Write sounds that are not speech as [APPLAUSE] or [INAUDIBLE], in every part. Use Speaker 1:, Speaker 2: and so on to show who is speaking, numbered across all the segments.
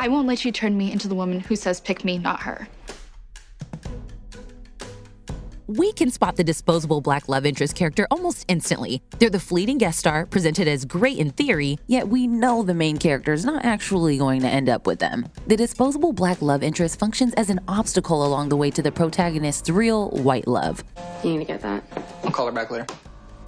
Speaker 1: I won't let you turn me into the woman who says pick me, not her.
Speaker 2: we can spot the disposable black love interest character almost instantly. They're the fleeting guest star, presented as great in theory, yet we know the main character is not actually going to end up with them. The disposable black love interest functions as an obstacle along the way to the protagonist's real white love.
Speaker 3: You need to get that.
Speaker 4: I'll call her back later.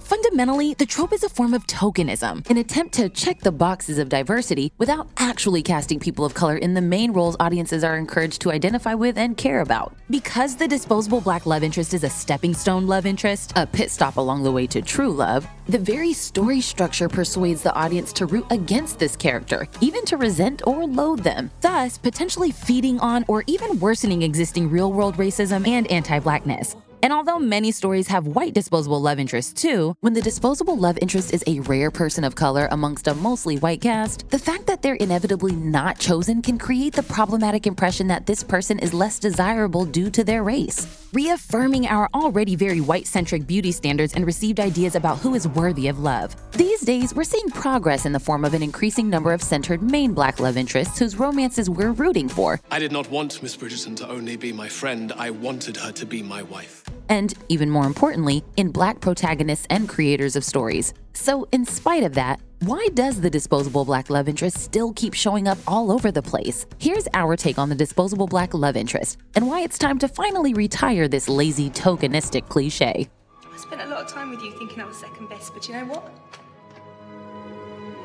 Speaker 2: Fundamentally, the trope is a form of tokenism, an attempt to check the boxes of diversity without actually casting people of color in the main roles audiences are encouraged to identify with and care about. Because the disposable black love interest is a stepping stone love interest, a pit stop along the way to true love, the very story structure persuades the audience to root against this character, even to resent or loathe them, thus potentially feeding on or even worsening existing real world racism and anti blackness. And although many stories have white disposable love interests too, when the disposable love interest is a rare person of color amongst a mostly white cast, the fact that they're inevitably not chosen can create the problematic impression that this person is less desirable due to their race, reaffirming our already very white centric beauty standards and received ideas about who is worthy of love. These days, we're seeing progress in the form of an increasing number of centered main black love interests whose romances we're rooting for.
Speaker 5: I did not want Miss Bridgerton to only be my friend, I wanted her to be my wife
Speaker 2: and, even more importantly, in black protagonists and creators of stories. So, in spite of that, why does the disposable black love interest still keep showing up all over the place? Here's our take on the disposable black love interest and why it's time to finally retire this lazy tokenistic cliche.
Speaker 6: I spent a lot of time with you thinking I was second best, but you know what?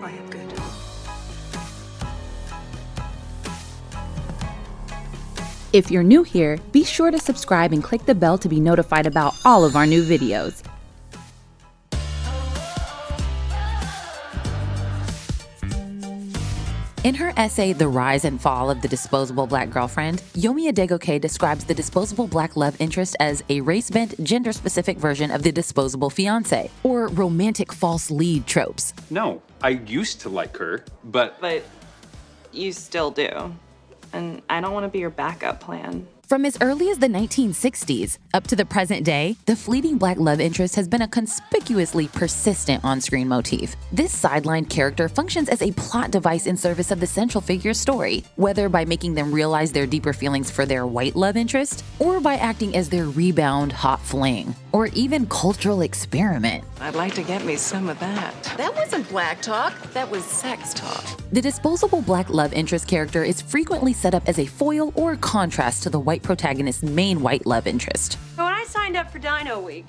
Speaker 6: I am good.
Speaker 7: If you're new here, be sure to subscribe and click the bell to be notified about all of our new videos.
Speaker 2: In her essay, The Rise and Fall of the Disposable Black Girlfriend, Yomi Adegoke describes the disposable black love interest as a race bent, gender specific version of the disposable fiance, or romantic false lead tropes.
Speaker 8: No, I used to like her, but.
Speaker 3: But you still do and I don't want to be your backup plan.
Speaker 2: From as early as the 1960s up to the present day, the fleeting black love interest has been a conspicuously persistent on screen motif. This sidelined character functions as a plot device in service of the central figure's story, whether by making them realize their deeper feelings for their white love interest, or by acting as their rebound hot fling, or even cultural experiment.
Speaker 9: I'd like to get me some of that.
Speaker 10: That wasn't black talk, that was sex talk.
Speaker 2: The disposable black love interest character is frequently set up as a foil or contrast to the white protagonist's main white love interest.
Speaker 11: So when I signed up for Dino Week,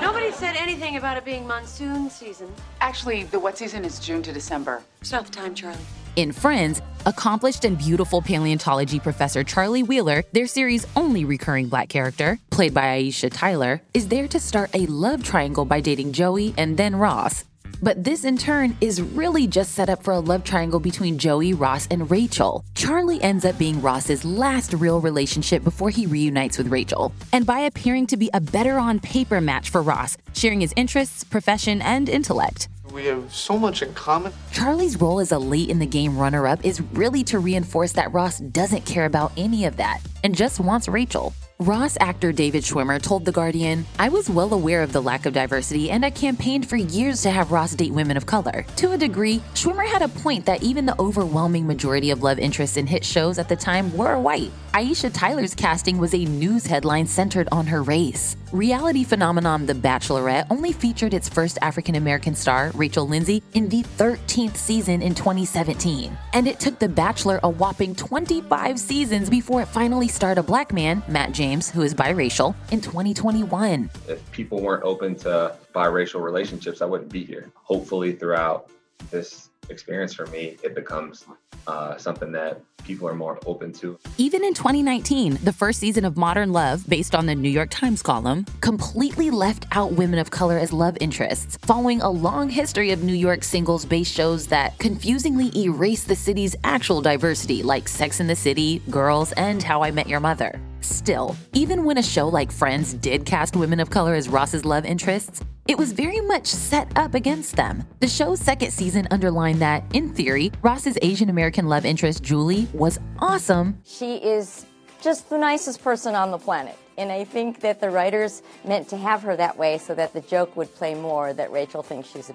Speaker 11: nobody said anything about it being monsoon season.
Speaker 12: Actually, the wet season is June to December.
Speaker 11: It's not the time, Charlie.
Speaker 2: In Friends, accomplished and beautiful paleontology professor Charlie Wheeler, their series' only recurring black character, played by Aisha Tyler, is there to start a love triangle by dating Joey and then Ross. But this in turn is really just set up for a love triangle between Joey, Ross, and Rachel. Charlie ends up being Ross's last real relationship before he reunites with Rachel. And by appearing to be a better on paper match for Ross, sharing his interests, profession, and intellect.
Speaker 13: We have so much in common.
Speaker 2: Charlie's role as a late in the game runner up is really to reinforce that Ross doesn't care about any of that and just wants Rachel. Ross actor David Schwimmer told The Guardian, I was well aware of the lack of diversity and I campaigned for years to have Ross date women of color. To a degree, Schwimmer had a point that even the overwhelming majority of love interests in hit shows at the time were white. Aisha Tyler's casting was a news headline centered on her race. Reality phenomenon The Bachelorette only featured its first African American star, Rachel Lindsay, in the 13th season in 2017. And it took The Bachelor a whopping 25 seasons before it finally starred a black man, Matt James, who is biracial, in 2021.
Speaker 14: If people weren't open to biracial relationships, I wouldn't be here. Hopefully, throughout this experience for me, it becomes uh, something that people are more open to.
Speaker 2: Even in 2019, the first season of Modern Love, based on the New York Times column, completely left out women of color as love interests, following a long history of New York singles based shows that confusingly erase the city's actual diversity, like Sex and the City, Girls, and How I Met Your Mother. Still, even when a show like Friends did cast women of color as Ross's love interests, it was very much set up against them. The show's second season underlined that, in theory, Ross's Asian American love interest, Julie, was awesome.
Speaker 15: She is just the nicest person on the planet. And I think that the writers meant to have her that way so that the joke would play more that Rachel thinks she's a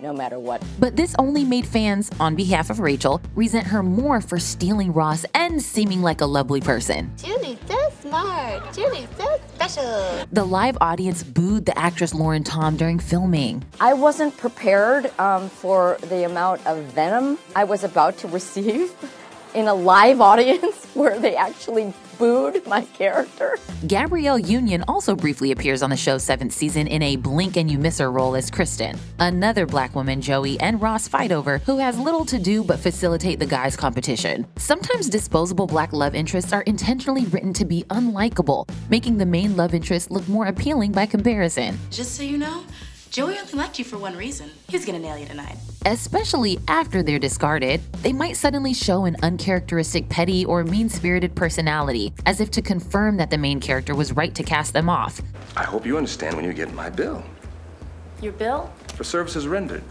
Speaker 15: no matter what.
Speaker 2: But this only made fans, on behalf of Rachel, resent her more for stealing Ross and seeming like a lovely person.
Speaker 4: Julie's so smart. Julie's so special.
Speaker 2: The live audience booed the actress Lauren Tom during filming.
Speaker 15: I wasn't prepared um, for the amount of venom I was about to [LAUGHS] receive in a live audience [LAUGHS] where they actually booed my character.
Speaker 2: Gabrielle Union also briefly appears on the show's seventh season in a blink and you miss her role as Kristen, another black woman Joey and Ross fight over who has little to do but facilitate the guys' competition. Sometimes disposable black love interests are intentionally written to be unlikable, making the main love interest look more appealing by comparison.
Speaker 16: Just so you know, Joey only liked you for one reason. He's gonna nail you tonight.
Speaker 2: Especially after they're discarded, they might suddenly show an uncharacteristic petty or mean spirited personality, as if to confirm that the main character was right to cast them off.
Speaker 17: I hope you understand when you get my bill.
Speaker 16: Your bill?
Speaker 17: For services rendered.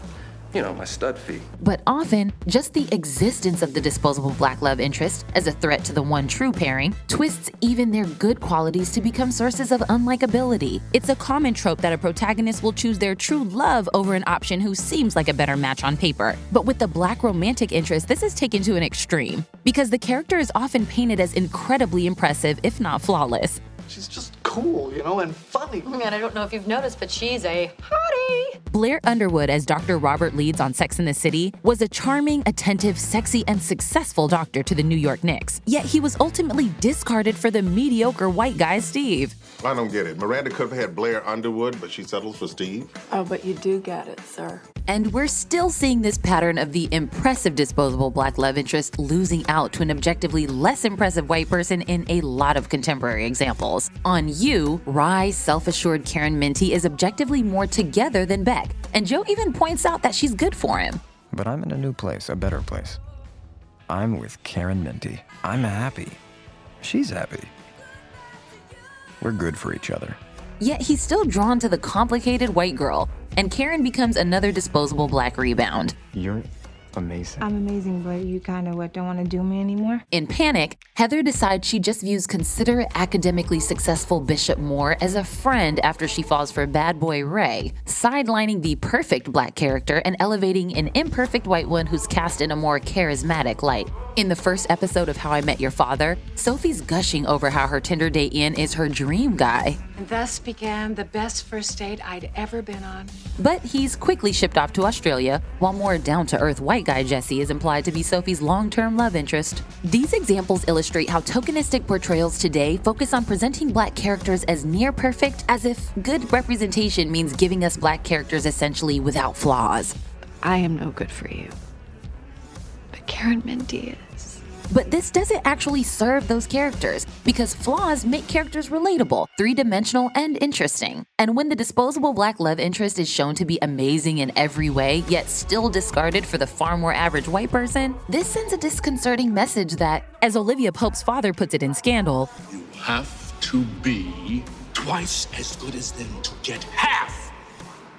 Speaker 17: You know, my stud fee.
Speaker 2: But often, just the existence of the disposable black love interest as a threat to the one true pairing twists even their good qualities to become sources of unlikability.
Speaker 7: It's a common trope that a protagonist will choose their true love over an option who seems like a better match on paper. But with the black romantic interest, this is taken to an extreme because the character is often painted as incredibly impressive, if not flawless.
Speaker 13: She's just cool, you know, and funny.
Speaker 11: Man, I don't know if you've noticed, but she's a hottie.
Speaker 7: Blair Underwood, as Dr. Robert Leeds on Sex and the City, was a charming, attentive, sexy, and successful doctor to the New York Knicks. Yet he was ultimately discarded for the mediocre white guy Steve.
Speaker 18: I don't get it. Miranda could have had Blair Underwood, but she settles for Steve.
Speaker 10: Oh, but you do get it, sir.
Speaker 2: And we're still seeing this pattern of the impressive disposable black love interest losing out to an objectively less impressive white person in a lot of contemporary examples. On You, Rye's self assured Karen Minty is objectively more together than Beck, and Joe even points out that she's good for him.
Speaker 19: But I'm in a new place, a better place. I'm with Karen Minty. I'm happy. She's happy. We're good for each other.
Speaker 2: Yet he's still drawn to the complicated white girl, and Karen becomes another disposable black rebound.
Speaker 19: You're amazing.
Speaker 20: I'm amazing, but you kind of what don't want to do me anymore.
Speaker 2: In panic, Heather decides she just views considerate academically successful Bishop Moore as a friend after she falls for bad boy Ray, sidelining the perfect black character and elevating an imperfect white one who's cast in a more charismatic light. In the first episode of How I Met Your Father, Sophie's gushing over how her Tinder date in is her dream guy.
Speaker 12: And thus began the best first date I'd ever been on.
Speaker 2: But he's quickly shipped off to Australia, while more down to earth white guy Jesse is implied to be Sophie's long term love interest. These examples illustrate how tokenistic portrayals today focus on presenting black characters as near perfect, as if good representation means giving us black characters essentially without flaws.
Speaker 9: I am no good for you. But Karen is.
Speaker 2: But this doesn't actually serve those characters because flaws make characters relatable, three dimensional, and interesting. And when the disposable black love interest is shown to be amazing in every way, yet still discarded for the far more average white person, this sends a disconcerting message that,
Speaker 7: as Olivia Pope's father puts it in Scandal,
Speaker 5: you have to be twice as good as them to get half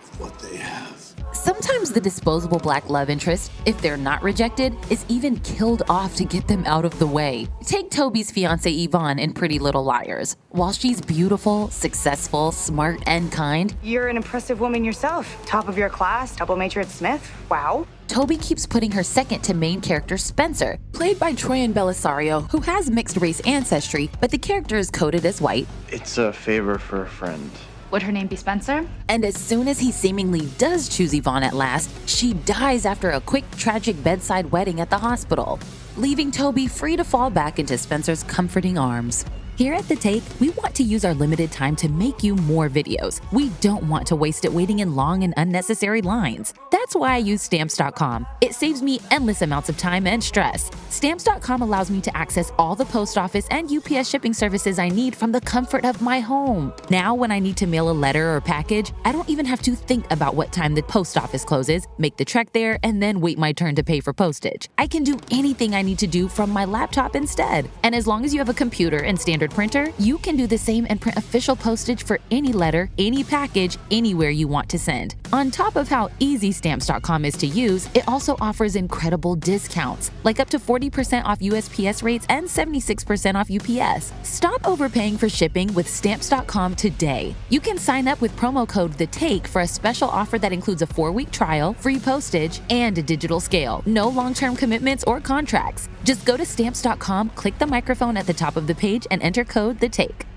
Speaker 5: of what they have.
Speaker 2: Sometimes the disposable black love interest, if they're not rejected, is even killed off to get them out of the way. Take Toby's fiance Yvonne in Pretty Little Liars. While she's beautiful, successful, smart, and kind,
Speaker 21: you're an impressive woman yourself. Top of your class, double major at Smith. Wow.
Speaker 2: Toby keeps putting her second to main character Spencer, played by Troian Bellisario, who has mixed race ancestry, but the character is coded as white.
Speaker 22: It's a favor for a friend.
Speaker 1: Would her name be Spencer?
Speaker 2: And as soon as he seemingly does choose Yvonne at last, she dies after a quick, tragic bedside wedding at the hospital, leaving Toby free to fall back into Spencer's comforting arms.
Speaker 7: Here at The Take, we want to use our limited time to make you more videos. We don't want to waste it waiting in long and unnecessary lines. That's why I use Stamps.com. It saves me endless amounts of time and stress. Stamps.com allows me to access all the post office and UPS shipping services I need from the comfort of my home. Now, when I need to mail a letter or package, I don't even have to think about what time the post office closes, make the trek there, and then wait my turn to pay for postage. I can do anything I need to do from my laptop instead. And as long as you have a computer and standard printer, you can do the same and print official postage for any letter, any package, anywhere you want to send. On top of how easy Stamps.com is to use, it also offers incredible discounts, like up to 40
Speaker 2: 40% off USPS rates and 76% off UPS. Stop overpaying for shipping with stamps.com today. You can sign up with promo code The Take for a special offer that includes a four week trial, free postage, and a digital scale. No long term commitments or contracts. Just go to stamps.com, click the microphone at the top of the page, and enter code The Take.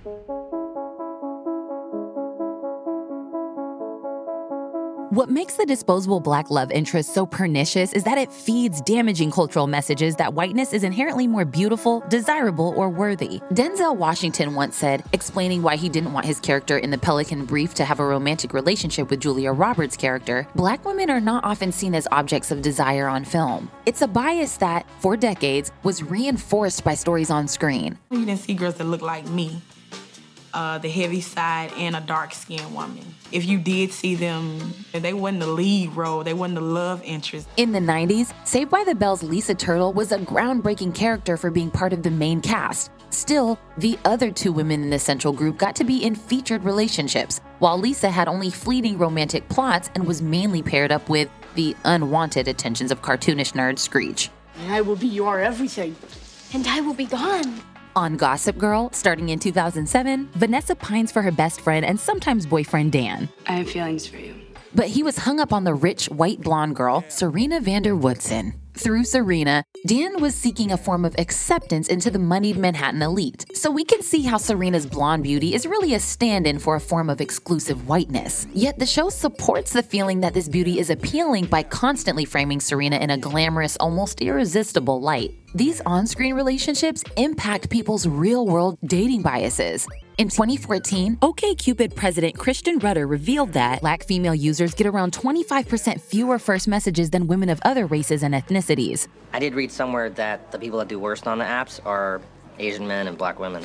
Speaker 2: What makes the disposable black love interest so pernicious is that it feeds damaging cultural messages that whiteness is inherently more beautiful, desirable, or worthy. Denzel Washington once said, explaining why he didn't want his character in The Pelican Brief to have a romantic relationship with Julia Roberts' character, black women are not often seen as objects of desire on film. It's a bias that, for decades, was reinforced by stories on screen.
Speaker 23: You didn't see girls that look like me uh, the heavy side and a dark skinned woman. If you did see them, they wasn't the lead role, they wasn't the love interest.
Speaker 2: In the 90s, Saved by the Bell's Lisa Turtle was a groundbreaking character for being part of the main cast. Still, the other two women in the central group got to be in featured relationships, while Lisa had only fleeting romantic plots and was mainly paired up with the unwanted attentions of cartoonish nerd Screech.
Speaker 24: I will be your everything, and I will be gone.
Speaker 2: On Gossip Girl, starting in 2007, Vanessa pines for her best friend and sometimes boyfriend Dan.
Speaker 24: I have feelings for you.
Speaker 2: But he was hung up on the rich white blonde girl, Serena van der Woodsen. Through Serena, Dan was seeking a form of acceptance into the moneyed Manhattan elite. So we can see how Serena's blonde beauty is really a stand in for a form of exclusive whiteness. Yet the show supports the feeling that this beauty is appealing by constantly framing Serena in a glamorous, almost irresistible light. These on screen relationships impact people's real world dating biases. In 2014, OKCupid president Christian Rudder revealed that black female users get around 25% fewer first messages than women of other races and ethnicities.
Speaker 25: I did read somewhere that the people that do worst on the apps are Asian men and black women.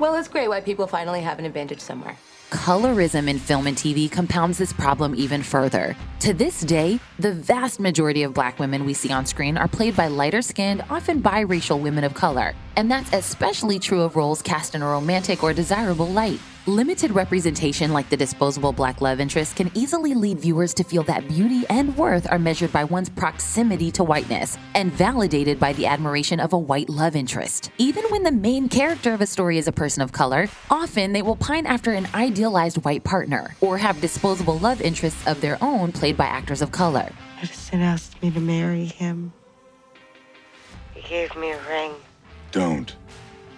Speaker 11: Well, it's great white people finally have an advantage somewhere.
Speaker 2: Colorism in film and TV compounds this problem even further. To this day, the vast majority of black women we see on screen are played by lighter skinned, often biracial women of color. And that's especially true of roles cast in a romantic or desirable light. Limited representation like the disposable black love interest can easily lead viewers to feel that beauty and worth are measured by one's proximity to whiteness and validated by the admiration of a white love interest. Even when the main character of a story is a person of color, often they will pine after an idealized white partner or have disposable love interests of their own played by actors of color.
Speaker 21: Edison asked me to marry him. He gave me a ring.
Speaker 26: Don't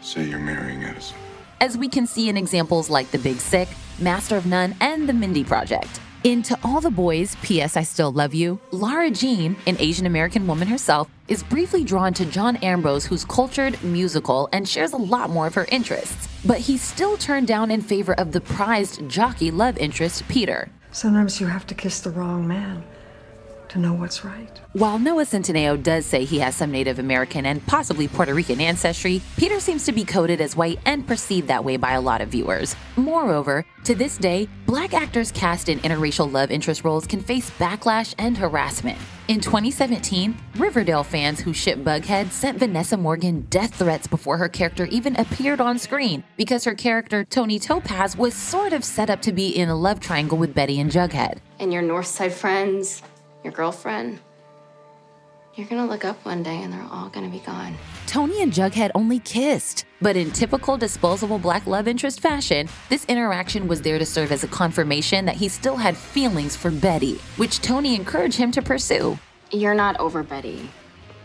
Speaker 26: say you're marrying Edison
Speaker 2: as we can see in examples like The Big Sick, Master of None, and The Mindy Project. In To All the Boys, P.S. I Still Love You, Lara Jean, an Asian American woman herself, is briefly drawn to John Ambrose, who's cultured, musical, and shares a lot more of her interests. But he's still turned down in favor of the prized jockey love interest, Peter.
Speaker 10: Sometimes you have to kiss the wrong man to know what's right.
Speaker 2: While Noah Centineo does say he has some Native American and possibly Puerto Rican ancestry, Peter seems to be coded as white and perceived that way by a lot of viewers. Moreover, to this day, black actors cast in interracial love interest roles can face backlash and harassment. In 2017, Riverdale fans who ship Bughead sent Vanessa Morgan death threats before her character even appeared on screen because her character, Toni Topaz, was sort of set up to be in a love triangle with Betty and Jughead.
Speaker 27: And your North Side friends your girlfriend, you're gonna look up one day and they're all gonna be gone.
Speaker 2: Toni and Jughead only kissed. But in typical disposable black love interest fashion, this interaction was there to serve as a confirmation that he still had feelings for Betty, which Toni encouraged him to pursue.
Speaker 27: You're not over Betty.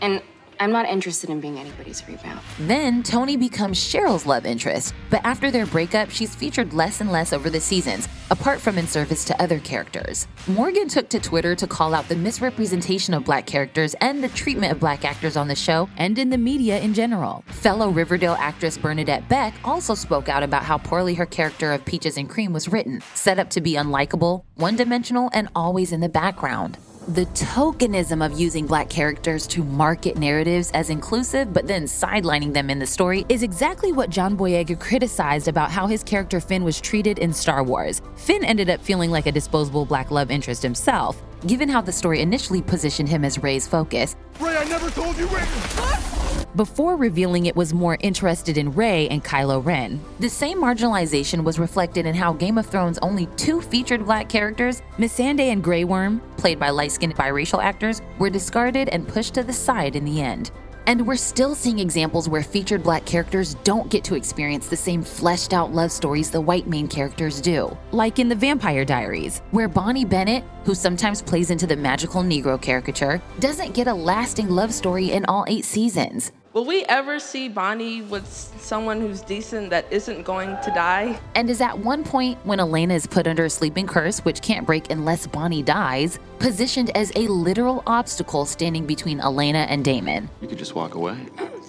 Speaker 27: And I'm not interested in being anybody's rebound.
Speaker 2: Then Toni becomes Cheryl's love interest, but after their breakup, she's featured less and less over the seasons, apart from in service to other characters. Morgan took to Twitter to call out the misrepresentation of black characters and the treatment of black actors on the show and in the media in general. Fellow Riverdale actress Bernadette Beck also spoke out about how poorly her character of Peaches and Cream was written, set up to be unlikable, one dimensional, and always in the background. The tokenism of using black characters to market narratives as inclusive, but then sidelining them in the story, is exactly what John Boyega criticized about how his character Finn was treated in Star Wars. Finn ended up feeling like a disposable black love interest himself, given how the story initially positioned him as Rey's focus.
Speaker 28: Rey, I never told you Rey!
Speaker 2: Before revealing it was more interested in Rey and Kylo Ren. The same marginalization was reflected in how Game of Thrones' only two featured black characters, Missandei and Grey Worm, played by light skinned biracial actors, were discarded and pushed to the side in the end. And we're still seeing examples where featured black characters don't get to experience the same fleshed out love stories the white main characters do. Like in The Vampire Diaries, where Bonnie Bennett, who sometimes plays into the magical Negro caricature, doesn't get a lasting love story in all eight seasons.
Speaker 29: Will we ever see Bonnie with someone who's decent that isn't going to die?
Speaker 2: And is at one point when Elena is put under a sleeping curse, which can't break unless Bonnie dies, positioned as a literal obstacle standing between Elena and Damon.
Speaker 30: You could just walk away.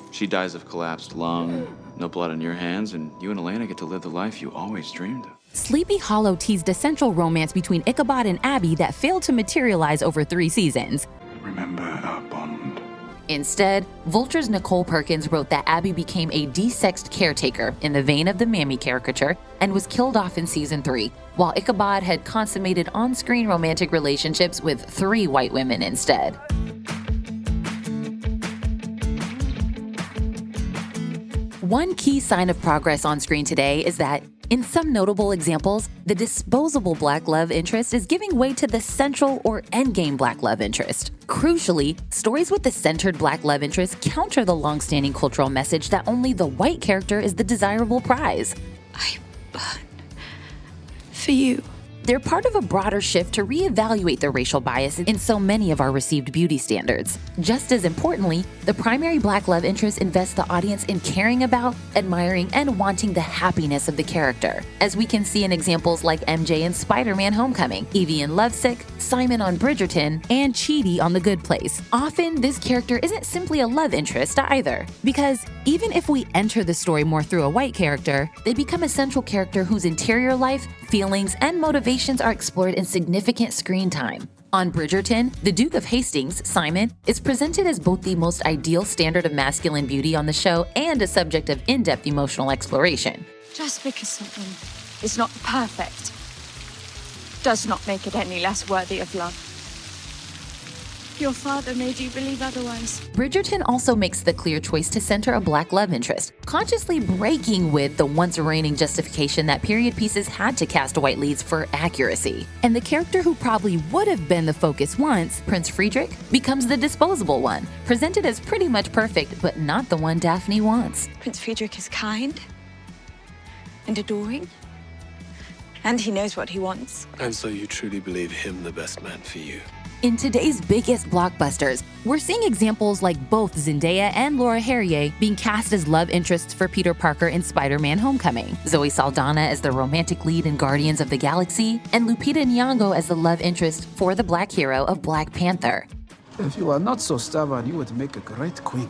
Speaker 30: She dies of collapsed lung, no blood on your hands, and you and Elena get to live the life you always dreamed of.
Speaker 7: Sleepy Hollow teased a central romance between Ichabod and Abby that failed to materialize over three seasons.
Speaker 30: Remember our bond.
Speaker 2: Instead, Vulture's Nicole Perkins wrote that Abby became a desexed caretaker in the vein of the Mammy caricature and was killed off in season 3, while Ichabod had consummated on screen romantic relationships with three white women instead. One key sign of progress on screen today is that, in some notable examples, the disposable black love interest is giving way to the central or endgame black love interest. Crucially, stories with the centered black love interest counter the long-standing cultural message that only the white character is the desirable prize.
Speaker 9: I burn for you.
Speaker 2: They're part of a broader shift to reevaluate the racial bias in so many of our received beauty standards. Just as importantly, the primary black love interest invests the audience in caring about, admiring, and wanting the happiness of the character, as we can see in examples like MJ in Spider Man Homecoming, Evie in Lovesick, Simon on Bridgerton, and Chidi on The Good Place. Often, this character isn't simply a love interest either, because even if we enter the story more through a white character, they become a central character whose interior life, feelings, and motivations are explored in significant screen time. On Bridgerton, the Duke of Hastings, Simon, is presented as both the most ideal standard of masculine beauty on the show and a subject of in depth emotional exploration.
Speaker 31: Just because something is not perfect does not make it any less worthy of love. Your father made you believe otherwise.
Speaker 2: Bridgerton also makes the clear choice to center a black love interest, consciously breaking with the once reigning justification that period pieces had to cast white leads for accuracy. And the character who probably would have been the focus once, Prince Friedrich, becomes the disposable one, presented as pretty much perfect, but not the one Daphne wants.
Speaker 31: Prince Friedrich is kind and adoring, and he knows what he wants.
Speaker 32: And so you truly believe him the best man for you?
Speaker 2: In today's biggest blockbusters, we're seeing examples like both Zendaya and Laura Harrier being cast as love interests for Peter Parker in Spider Man Homecoming, Zoe Saldana as the romantic lead in Guardians of the Galaxy, and Lupita Nyong'o as the love interest for the black hero of Black Panther.
Speaker 33: If you are not so stubborn, you would make a great queen.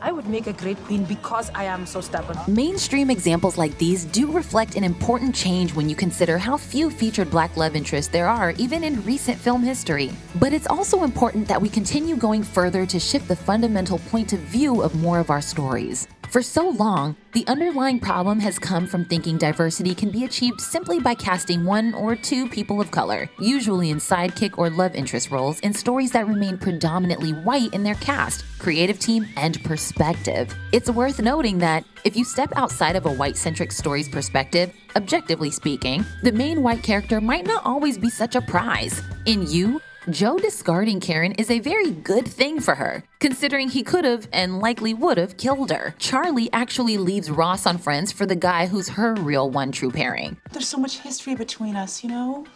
Speaker 23: I would make a great queen because I am so stubborn.
Speaker 2: Mainstream examples like these do reflect an important change when you consider how few featured black love interests there are, even in recent film history. But it's also important that we continue going further to shift the fundamental point of view of more of our stories. For so long, the underlying problem has come from thinking diversity can be achieved simply by casting one or two people of color, usually in sidekick or love interest roles, in stories that remain predominantly white in their cast, creative team, and perspective. It's worth noting that if you step outside of a white centric story's perspective, objectively speaking, the main white character might not always be such a prize. In You, Joe discarding Karen is a very good thing for her, considering he could have and likely would have killed her. Charlie actually leaves Ross on Friends for the guy who's her real one true pairing.
Speaker 24: There's so much history between us, you know?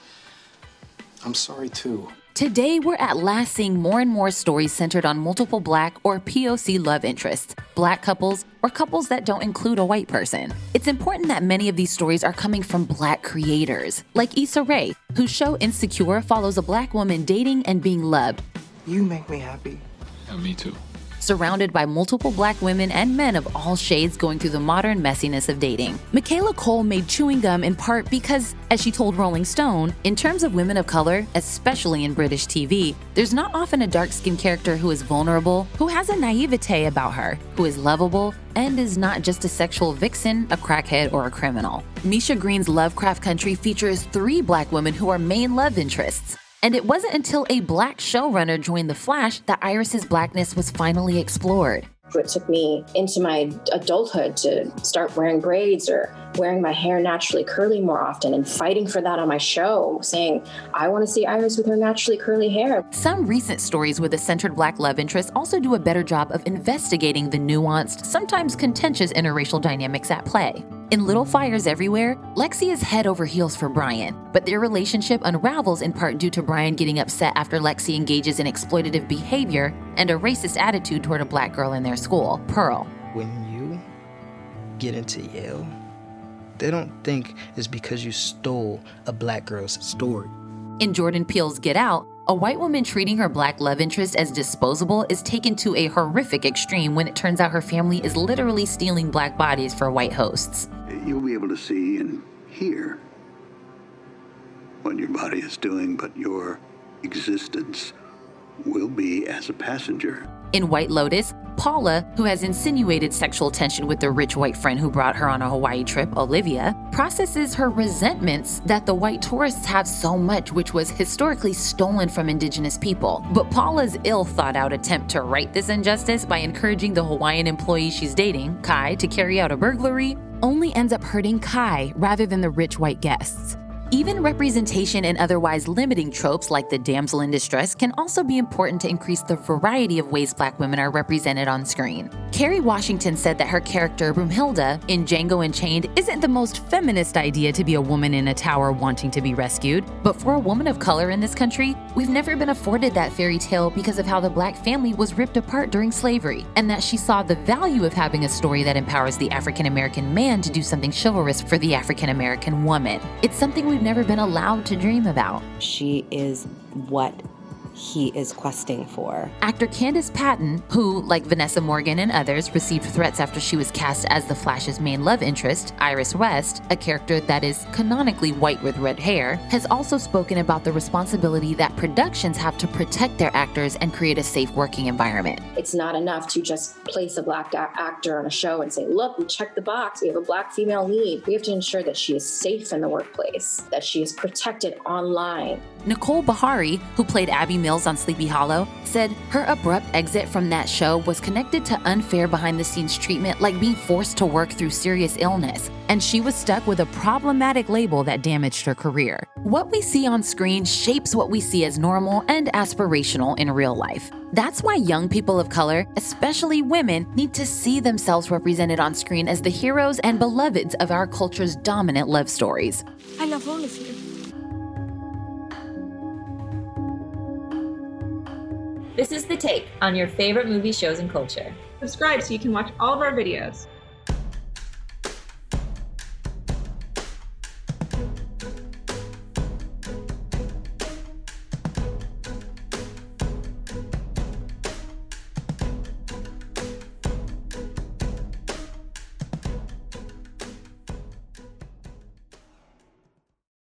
Speaker 13: I'm sorry too.
Speaker 2: Today, we're at last seeing more and more stories centered on multiple black or POC love interests, black couples, or couples that don't include a white person. It's important that many of these stories are coming from black creators, like Issa Rae, whose show Insecure follows a black woman dating and being loved.
Speaker 26: You make me happy.
Speaker 30: Yeah, me too.
Speaker 2: Surrounded by multiple black women and men of all shades going through the modern messiness of dating. Michaela Coel made chewing gum in part because, as she told Rolling Stone, in terms of women of color, especially in British TV, there's not often a dark skinned character who is vulnerable, who has a naivete about her, who is lovable, and is not just a sexual vixen, a crackhead, or a criminal. Misha Green's Lovecraft Country features three black women who are main love interests. And it wasn't until a black showrunner joined The Flash that Iris's blackness was finally explored.
Speaker 34: It took me into my adulthood to start wearing braids or wearing my hair naturally curly more often and fighting for that on my show, saying, I want to see Iris with her naturally curly hair.
Speaker 2: Some recent stories with a centered black love interest also do a better job of investigating the nuanced, sometimes contentious interracial dynamics at play. In Little Fires Everywhere, Lexie is head over heels for Brian, but their relationship unravels in part due to Brian getting upset after Lexie engages in exploitative behavior and a racist attitude toward a black girl in their school, Pearl.
Speaker 35: When you get into Yale, they don't think it's because you stole a black girl's story.
Speaker 2: In Jordan Peele's Get Out, a white woman treating her black love interest as disposable is taken to a horrific extreme when it turns out her family is literally stealing black bodies for white hosts.
Speaker 36: You'll be able to see and hear what your body is doing, but your existence will be as a passenger.
Speaker 2: In White Lotus, Paula, who has insinuated sexual tension with the rich white friend who brought her on a Hawaii trip, Olivia, processes her resentments that the white tourists have so much, which was historically stolen from indigenous people. But Paula's ill thought out attempt to right this injustice by encouraging the Hawaiian employee she's dating, Kai, to carry out a burglary only ends up hurting Kai rather than the rich white guests. Even representation in otherwise limiting tropes like the damsel in distress can also be important to increase the variety of ways black women are represented on screen. Kerry Washington said that her character, Broomhilda, in Django Unchained, isn't the most feminist idea to be a woman in a tower wanting to be rescued, but for a woman of color in this country, we've never been afforded that fairy tale because of how the black family was ripped apart during slavery, and that she saw the value of having a story that empowers the African American man to do something chivalrous for the African American woman. It's something we've never been allowed to dream about.
Speaker 37: She is what he is questing for.
Speaker 2: Actor Candice Patton, who, like Vanessa Morgan and others, received threats after she was cast as the Flash's main love interest, Iris West, a character that is canonically white with red hair, has also spoken about the responsibility that productions have to protect their actors and create a safe working environment.
Speaker 34: It's not enough to just place a black actor on a show and say, look, we checked the box, we have a black female lead. We have to ensure that she is safe in the workplace, that she is protected online.
Speaker 2: Nicole Beharie, who played Abby On Sleepy Hollow, said her abrupt exit from that show was connected to unfair behind the scenes treatment like being forced to work through serious illness, and she was stuck with a problematic label that damaged her career. What we see on screen shapes what we see as normal and aspirational in real life. That's why young people of color, especially women, need to see themselves represented on screen as the heroes and beloveds of our culture's dominant love stories.
Speaker 31: I love all of you.
Speaker 38: This is The Take on your favorite movie shows and culture.
Speaker 39: Subscribe so you can watch all of our videos.